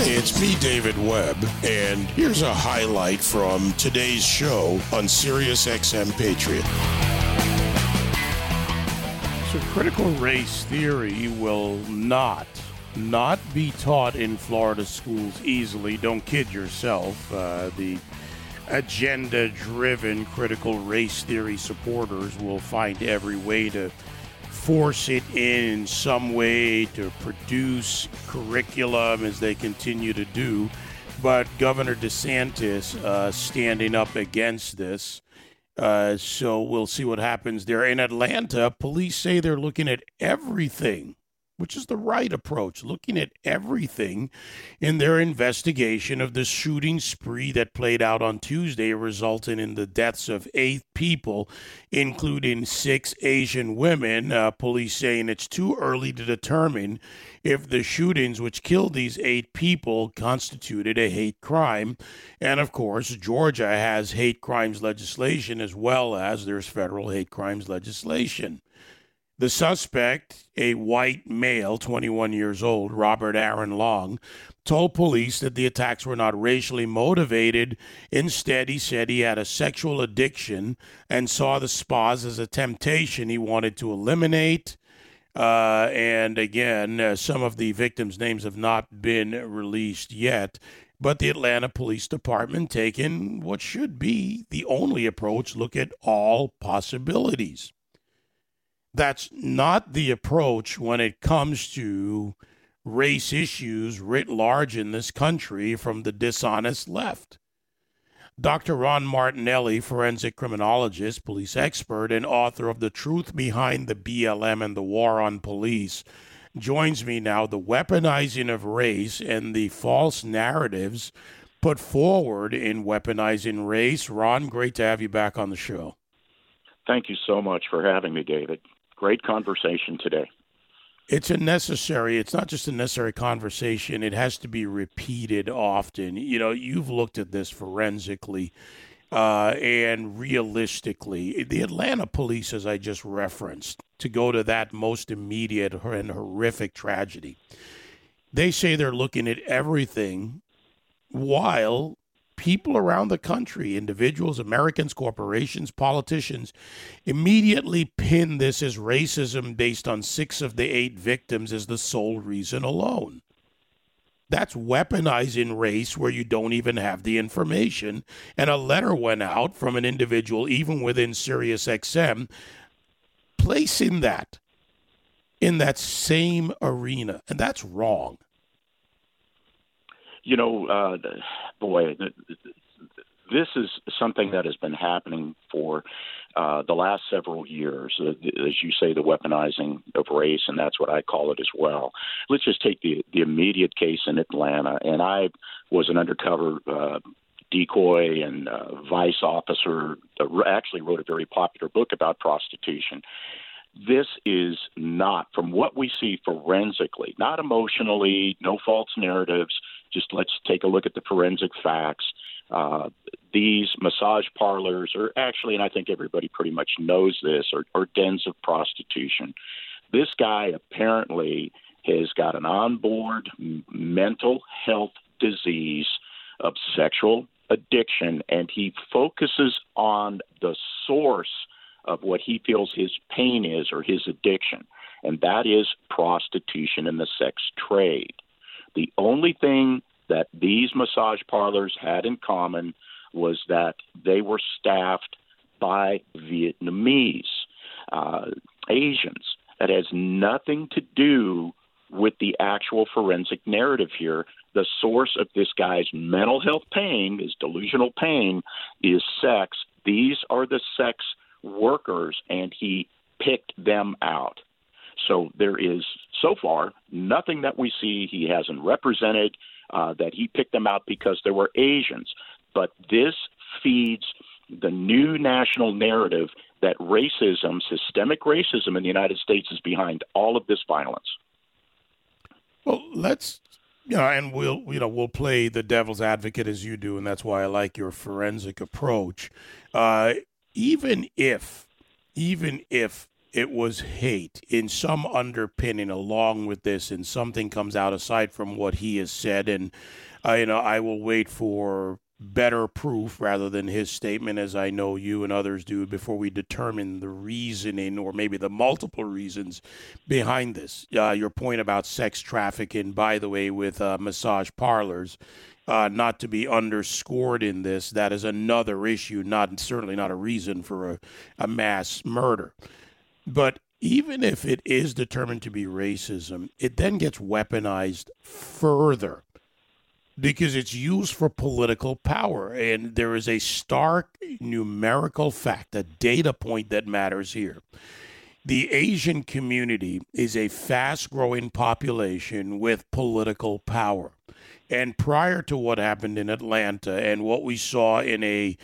It's me, David Webb, and here's a highlight from today's show on Sirius XM Patriot. So, critical race theory will not not be taught in Florida schools easily. Don't kid yourself. Uh, the agenda driven critical race theory supporters will find every way to force it in some way to produce curriculum as they continue to do. But Governor DeSantis uh, standing up against this. Uh, so we'll see what happens there. In Atlanta, police say they're looking at everything which is the right approach, looking at everything in their investigation of the shooting spree that played out on Tuesday, resulting in the deaths of eight people, including six Asian women. Uh, police saying it's too early to determine if the shootings which killed these eight people constituted a hate crime. And of course, Georgia has hate crimes legislation as well as there's federal hate crimes legislation. The suspect, a white male, 21 years old, Robert Aaron Long, told police that the attacks were not racially motivated. Instead, he said he had a sexual addiction and saw the spas as a temptation he wanted to eliminate. Uh, and again, uh, some of the victims' names have not been released yet. But the Atlanta Police Department taking what should be the only approach look at all possibilities. That's not the approach when it comes to race issues writ large in this country from the dishonest left. Dr. Ron Martinelli, forensic criminologist, police expert, and author of The Truth Behind the BLM and the War on Police, joins me now. The weaponizing of race and the false narratives put forward in weaponizing race. Ron, great to have you back on the show. Thank you so much for having me, David. Great conversation today. It's a necessary, it's not just a necessary conversation, it has to be repeated often. You know, you've looked at this forensically uh, and realistically. The Atlanta police, as I just referenced, to go to that most immediate and horrific tragedy, they say they're looking at everything while people around the country, individuals, Americans, corporations, politicians, immediately pin this as racism based on six of the eight victims as the sole reason alone. That's weaponizing race where you don't even have the information. And a letter went out from an individual, even within SiriusXM, placing that in that same arena. And that's wrong you know, uh, boy, this is something that has been happening for uh, the last several years. Uh, as you say, the weaponizing of race, and that's what I call it as well. Let's just take the the immediate case in Atlanta, and I was an undercover. Uh, decoy and uh, vice officer actually wrote a very popular book about prostitution this is not, from what we see forensically, not emotionally, no false narratives, just let's take a look at the forensic facts. Uh, these massage parlors are actually, and I think everybody pretty much knows this, are, are dens of prostitution. This guy apparently has got an onboard mental health disease of sexual addiction, and he focuses on the source of what he feels his pain is or his addiction, and that is prostitution and the sex trade. The only thing that these massage parlors had in common was that they were staffed by Vietnamese, uh, Asians. That has nothing to do with the actual forensic narrative here. The source of this guy's mental health pain, his delusional pain, is sex. These are the sex workers, and he picked them out. So there is, so far, nothing that we see he hasn't represented, uh, that he picked them out because there were Asians. But this feeds the new national narrative that racism, systemic racism in the United States, is behind all of this violence. Well, let's you know, and we'll you know we'll play the devil's advocate as you do, and that's why I like your forensic approach. Uh, even if even if it was hate in some underpinning along with this, and something comes out aside from what he has said. And, uh, you know, I will wait for better proof rather than his statement, as I know you and others do, before we determine the reasoning or maybe the multiple reasons behind this. Uh, your point about sex trafficking, by the way, with uh, massage parlors. Uh, not to be underscored in this. That is another issue, not certainly not a reason for a, a mass murder. But even if it is determined to be racism, it then gets weaponized further because it's used for political power. And there is a stark numerical fact, a data point that matters here. The Asian community is a fast growing population with political power. And prior to what happened in Atlanta and what we saw in a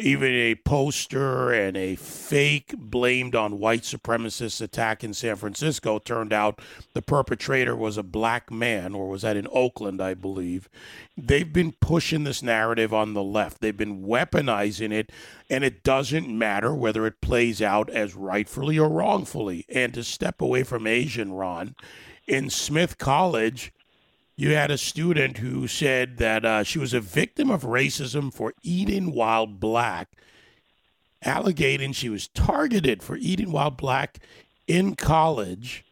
even a poster and a fake blamed on white supremacist attack in San Francisco turned out the perpetrator was a black man, or was that in Oakland, I believe. They've been pushing this narrative on the left. They've been weaponizing it, and it doesn't matter whether it plays out as rightfully or wrongfully. And to step away from Asian, Ron, in Smith College, you had a student who said that uh, she was a victim of racism for eating while black, alleging she was targeted for eating while black in college.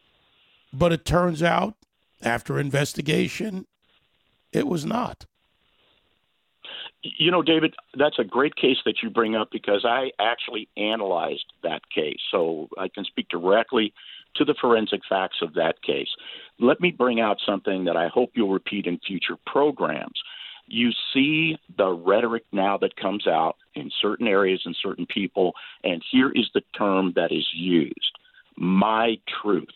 But it turns out, after investigation, it was not. You know, David, that's a great case that you bring up because I actually analyzed that case. So I can speak directly to the forensic facts of that case. Let me bring out something that I hope you'll repeat in future programs. You see the rhetoric now that comes out in certain areas and certain people, and here is the term that is used my truth.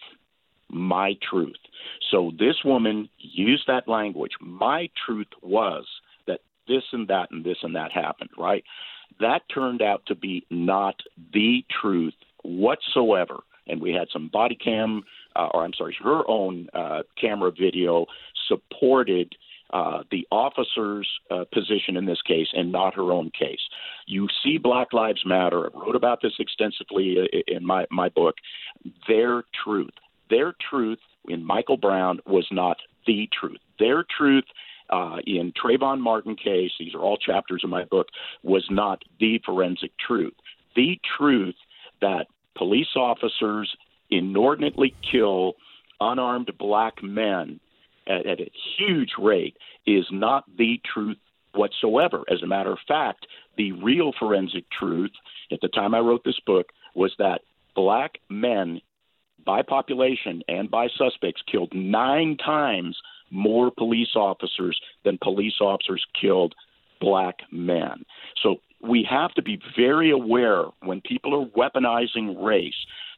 My truth. So this woman used that language. My truth was that this and that and this and that happened, right? That turned out to be not the truth whatsoever and we had some body cam, uh, or I'm sorry, her own uh, camera video supported uh, the officer's uh, position in this case and not her own case. You see Black Lives Matter. I wrote about this extensively uh, in my, my book. Their truth, their truth in Michael Brown was not the truth. Their truth uh, in Trayvon Martin case, these are all chapters of my book, was not the forensic truth. The truth that police officers inordinately kill unarmed black men at, at a huge rate is not the truth whatsoever. As a matter of fact, the real forensic truth at the time I wrote this book was that black men by population and by suspects killed nine times more police officers than police officers killed black men. So we have to be very aware when people are weaponizing race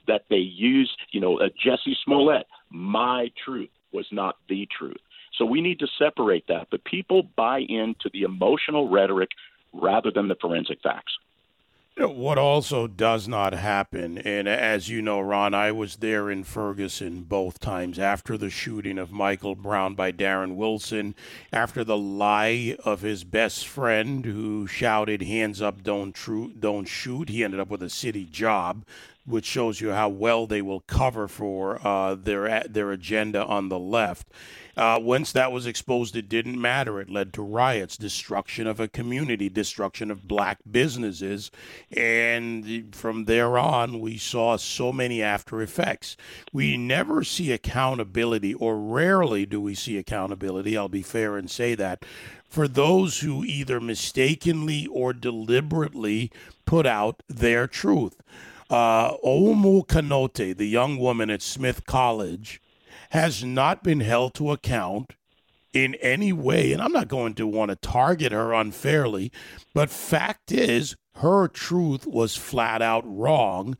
that they use, you know, uh, Jussie Smollett, my truth was not the truth. So we need to separate that. But people buy into the emotional rhetoric rather than the forensic facts. What also does not happen, and as you know, Ron, I was there in Ferguson both times after the shooting of Michael Brown by Darren Wilson, after the lie of his best friend who shouted, Hands up, don't, don't shoot. He ended up with a city job which shows you how well they will cover for uh, their their agenda on the left. Uh, once that was exposed, it didn't matter. It led to riots, destruction of a community, destruction of black businesses, and from there on, we saw so many after effects. We never see accountability, or rarely do we see accountability. I'll be fair and say that for those who either mistakenly or deliberately put out their truth. Uh, Oumou Kanoute, the young woman at Smith College, has not been held to account in any way. And I'm not going to want to target her unfairly, but fact is, her truth was flat out wrong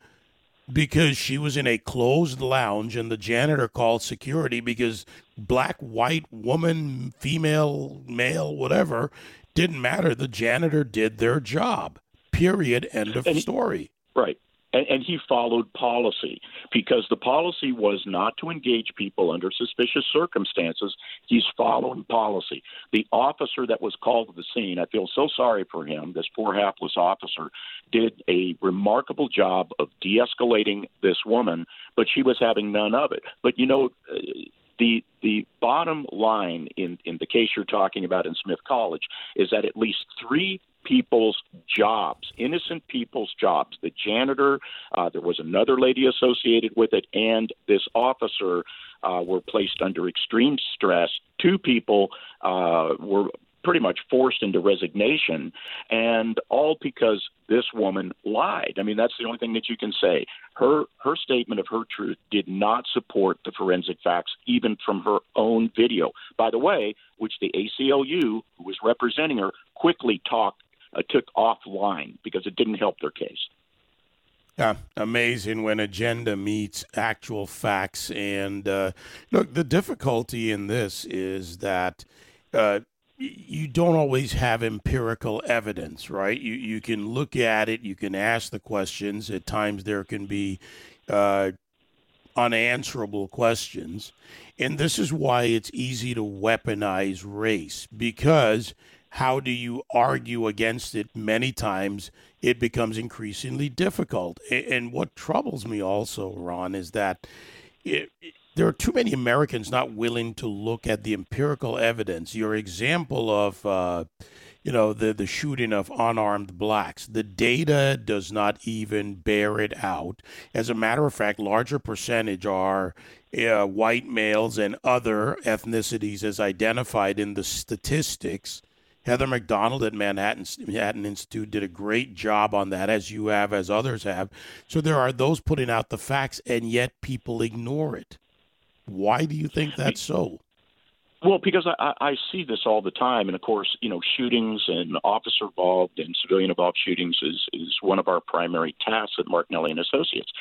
because she was in a closed lounge and the janitor called security because black, white, woman, female, male, whatever, didn't matter. The janitor did their job. Period. End of story. Right and, and he followed policy because the policy was not to engage people under suspicious circumstances. He's following policy. The officer that was called to the scene, I feel so sorry for him. This poor hapless officer did a remarkable job of de-escalating this woman, but she was having none of it. But you know. Uh, the the bottom line in in the case you're talking about in Smith College is that at least three people's jobs, innocent people's jobs. The janitor, uh, there was another lady associated with it, and this officer uh, were placed under extreme stress. Two people uh, were pretty much forced into resignation, and all because this woman lied. I mean, that's the only thing that you can say. Her her statement of her truth did not support the forensic facts, even from her own video. By the way, which the ACLU, who was representing her, quickly talked uh, took offline because it didn't help their case. Yeah, amazing when agenda meets actual facts. And uh, look, the difficulty in this is that uh, you don't always have empirical evidence, right? You you can look at it, you can ask the questions. At times, there can be uh, unanswerable questions, and this is why it's easy to weaponize race because how do you argue against it? Many times it becomes increasingly difficult. And what troubles me also, Ron, is that it, there are too many Americans not willing to look at the empirical evidence. Your example of, uh, you know, the, the shooting of unarmed blacks, the data does not even bear it out. As a matter of fact, larger percentage are uh, white males and other ethnicities as identified in the statistics Heather Mac Donald at Manhattan, Manhattan Institute did a great job on that, as you have, as others have. So there are those putting out the facts, and yet people ignore it. Why do you think that's so? Well, because I, I see this all the time, and of course, you know, shootings and officer involved and civilian involved shootings is is one of our primary tasks at Martinelli and Associates,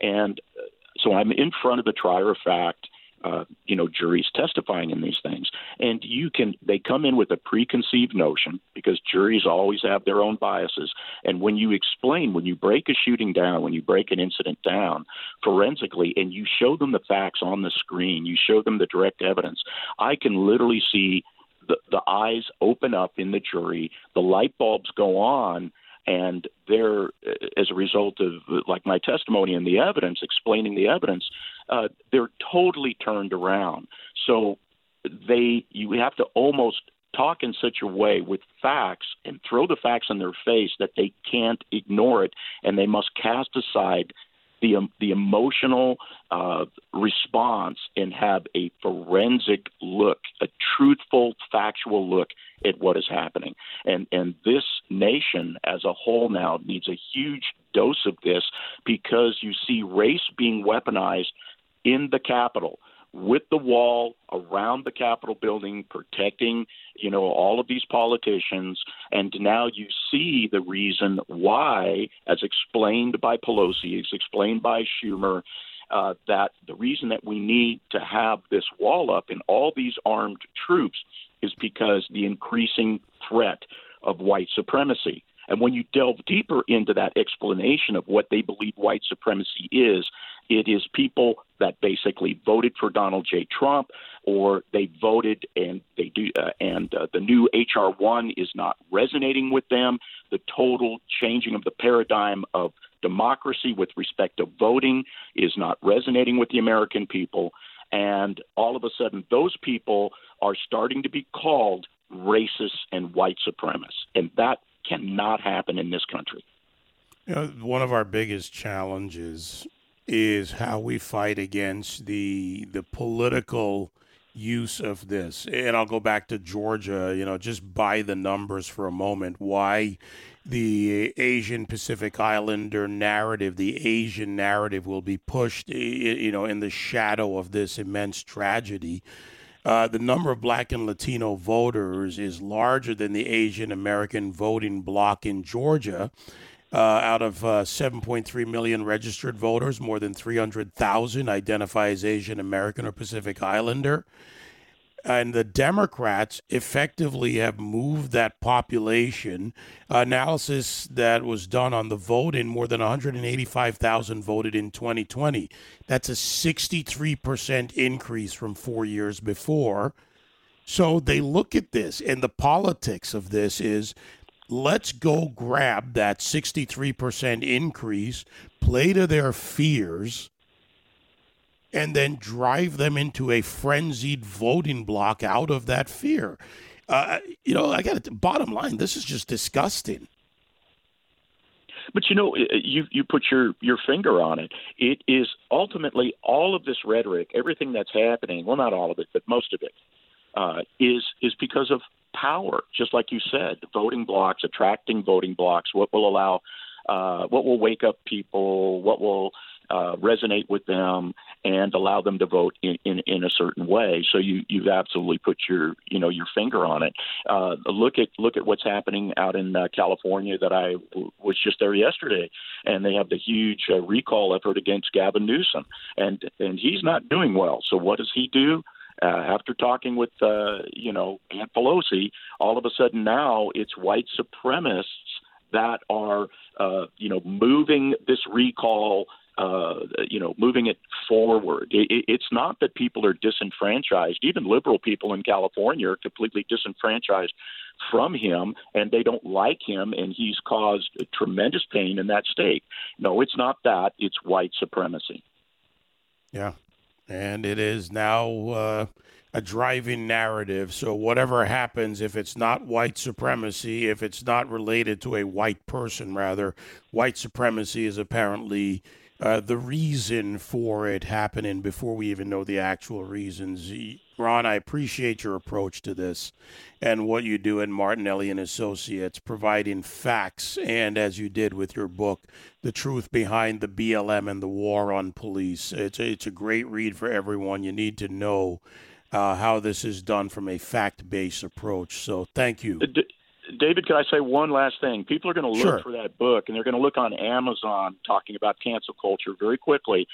and uh, so I'm in front of the trier of fact uh, you know juries testifying in these things. And you can they come in with a preconceived notion because juries always have their own biases. And when you explain when you break a shooting down when you break an incident down forensically and you show them the facts on the screen you show them the direct evidence i can literally see the, the eyes open up in the jury the light bulbs go on and they're as a result of like my testimony and the evidence explaining the evidence uh, they're totally turned around. So they you have to almost talk in such a way with facts and throw the facts in their face that they can't ignore it and they must cast aside the um, the emotional uh, response and have a forensic look, a truthful, factual look at what is happening. And and this nation as a whole now needs a huge dose of this because you see race being weaponized in the Capitol with the wall around the Capitol building, protecting, you know, all of these politicians. And now you see the reason why, as explained by Pelosi, as explained by Schumer, uh, that the reason that we need to have this wall up and all these armed troops is because the increasing threat of white supremacy. And when you delve deeper into that explanation of what they believe white supremacy is, it is people that basically voted for Donald J. Trump, or they voted and they do, uh, and uh, the new HR one is not resonating with them. The total changing of the paradigm of democracy with respect to voting is not resonating with the American people, and all of a sudden, those people are starting to be called racist and white supremacists, and that cannot happen in this country. You know, one of our biggest challenges is how we fight against the the political use of this. And I'll go back to Georgia, you know, just by the numbers for a moment. Why the Asian Pacific Islander narrative, the Asian narrative will be pushed, you know, in the shadow of this immense tragedy. Uh, the number of black and Latino voters is larger than the Asian American voting bloc in Georgia. Uh, out of uh, 7.3 million registered voters, more than 300,000 identify as Asian American or Pacific Islander. And the Democrats effectively have moved that population. Analysis that was done on the vote in more than 185,000 voted in 2020. That's a 63% increase from four years before. So they look at this, and the politics of this is let's go grab that 63% increase, play to their fears and then drive them into a frenzied voting block out of that fear. Uh, you know, I got it. Bottom line, this is just disgusting. But you know, you you put your your finger on it. It is ultimately all of this rhetoric, everything that's happening. Well, not all of it, but most of it uh, is is because of power. Just like you said, voting blocks, attracting voting blocks. What will allow, uh, what will wake up people? What will uh, resonate with them and allow them to vote in, in, in a certain way. So you you've absolutely put your you know your finger on it. Uh, look at look at what's happening out in uh, California. That I w- was just there yesterday, and they have the huge uh, recall effort against Gavin Newsom, and and he's not doing well. So what does he do? Uh, after talking with, uh, you know, Aunt Pelosi, all of a sudden now it's white supremacists that are, you know, moving this recall uh, you know, moving it forward. It, it's not that people are disenfranchised. Even liberal people in California are completely disenfranchised from him, and they don't like him, and he's caused tremendous pain in that state. No, it's not that. It's white supremacy. Yeah, and it is now. Uh a driving narrative. So whatever happens, if it's not white supremacy, if it's not related to a white person, rather, white supremacy is apparently uh, the reason for it happening before we even know the actual reasons. Ron, I appreciate your approach to this and what you do in Martinelli and Associates, providing facts and, as you did with your book, the truth behind the BLM and the war on police. It's a, it's a great read for everyone. You need to know uh, how this is done from a fact based approach. So, thank you. Uh, David, can I say one last thing? People are going to look sure. for that book, and they're going to look on Amazon talking about cancel culture very quickly.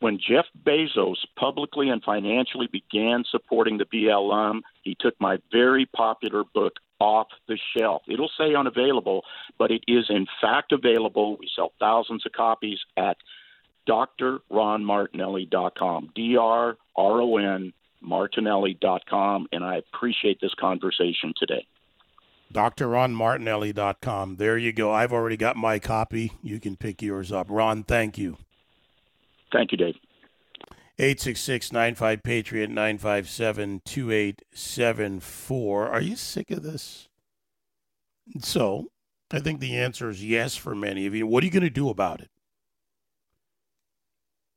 When Jeff Bezos publicly and financially began supporting the BLM, he took my very popular book off the shelf. It'll say unavailable, but it is in fact available. We sell thousands of copies at drronmartinelli.com. D R R O N Martinelli.com, and I appreciate this conversation today drronmartinelli.com. There you go. I've already got my copy. You can pick yours up. Ron, thank you. Thank you, Dave. 866 95 Patriot 957 2874. Are you sick of this? So, I think the answer is yes for many of you. What are you going to do about it?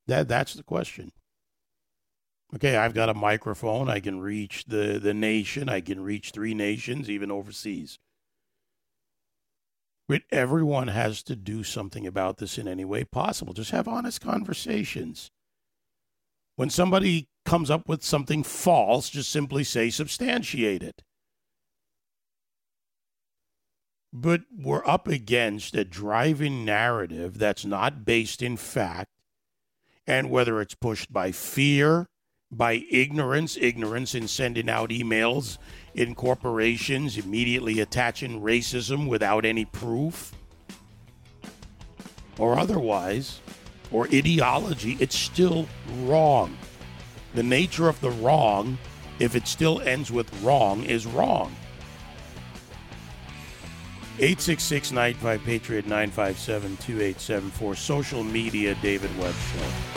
That, that's the question. Okay, I've got a microphone. I can reach the, the nation. I can reach three nations, even overseas. But everyone has to do something about this in any way possible. Just have honest conversations. When somebody comes up with something false, just simply say, substantiate it. But we're up against a driving narrative that's not based in fact, and whether it's pushed by fear, by ignorance, ignorance in sending out emails in corporations, immediately attaching racism without any proof, or otherwise, or ideology, it's still wrong. The nature of the wrong, if it still ends with wrong, is wrong. 866 95 Patriot 957 2874. Social media, David Webb Show.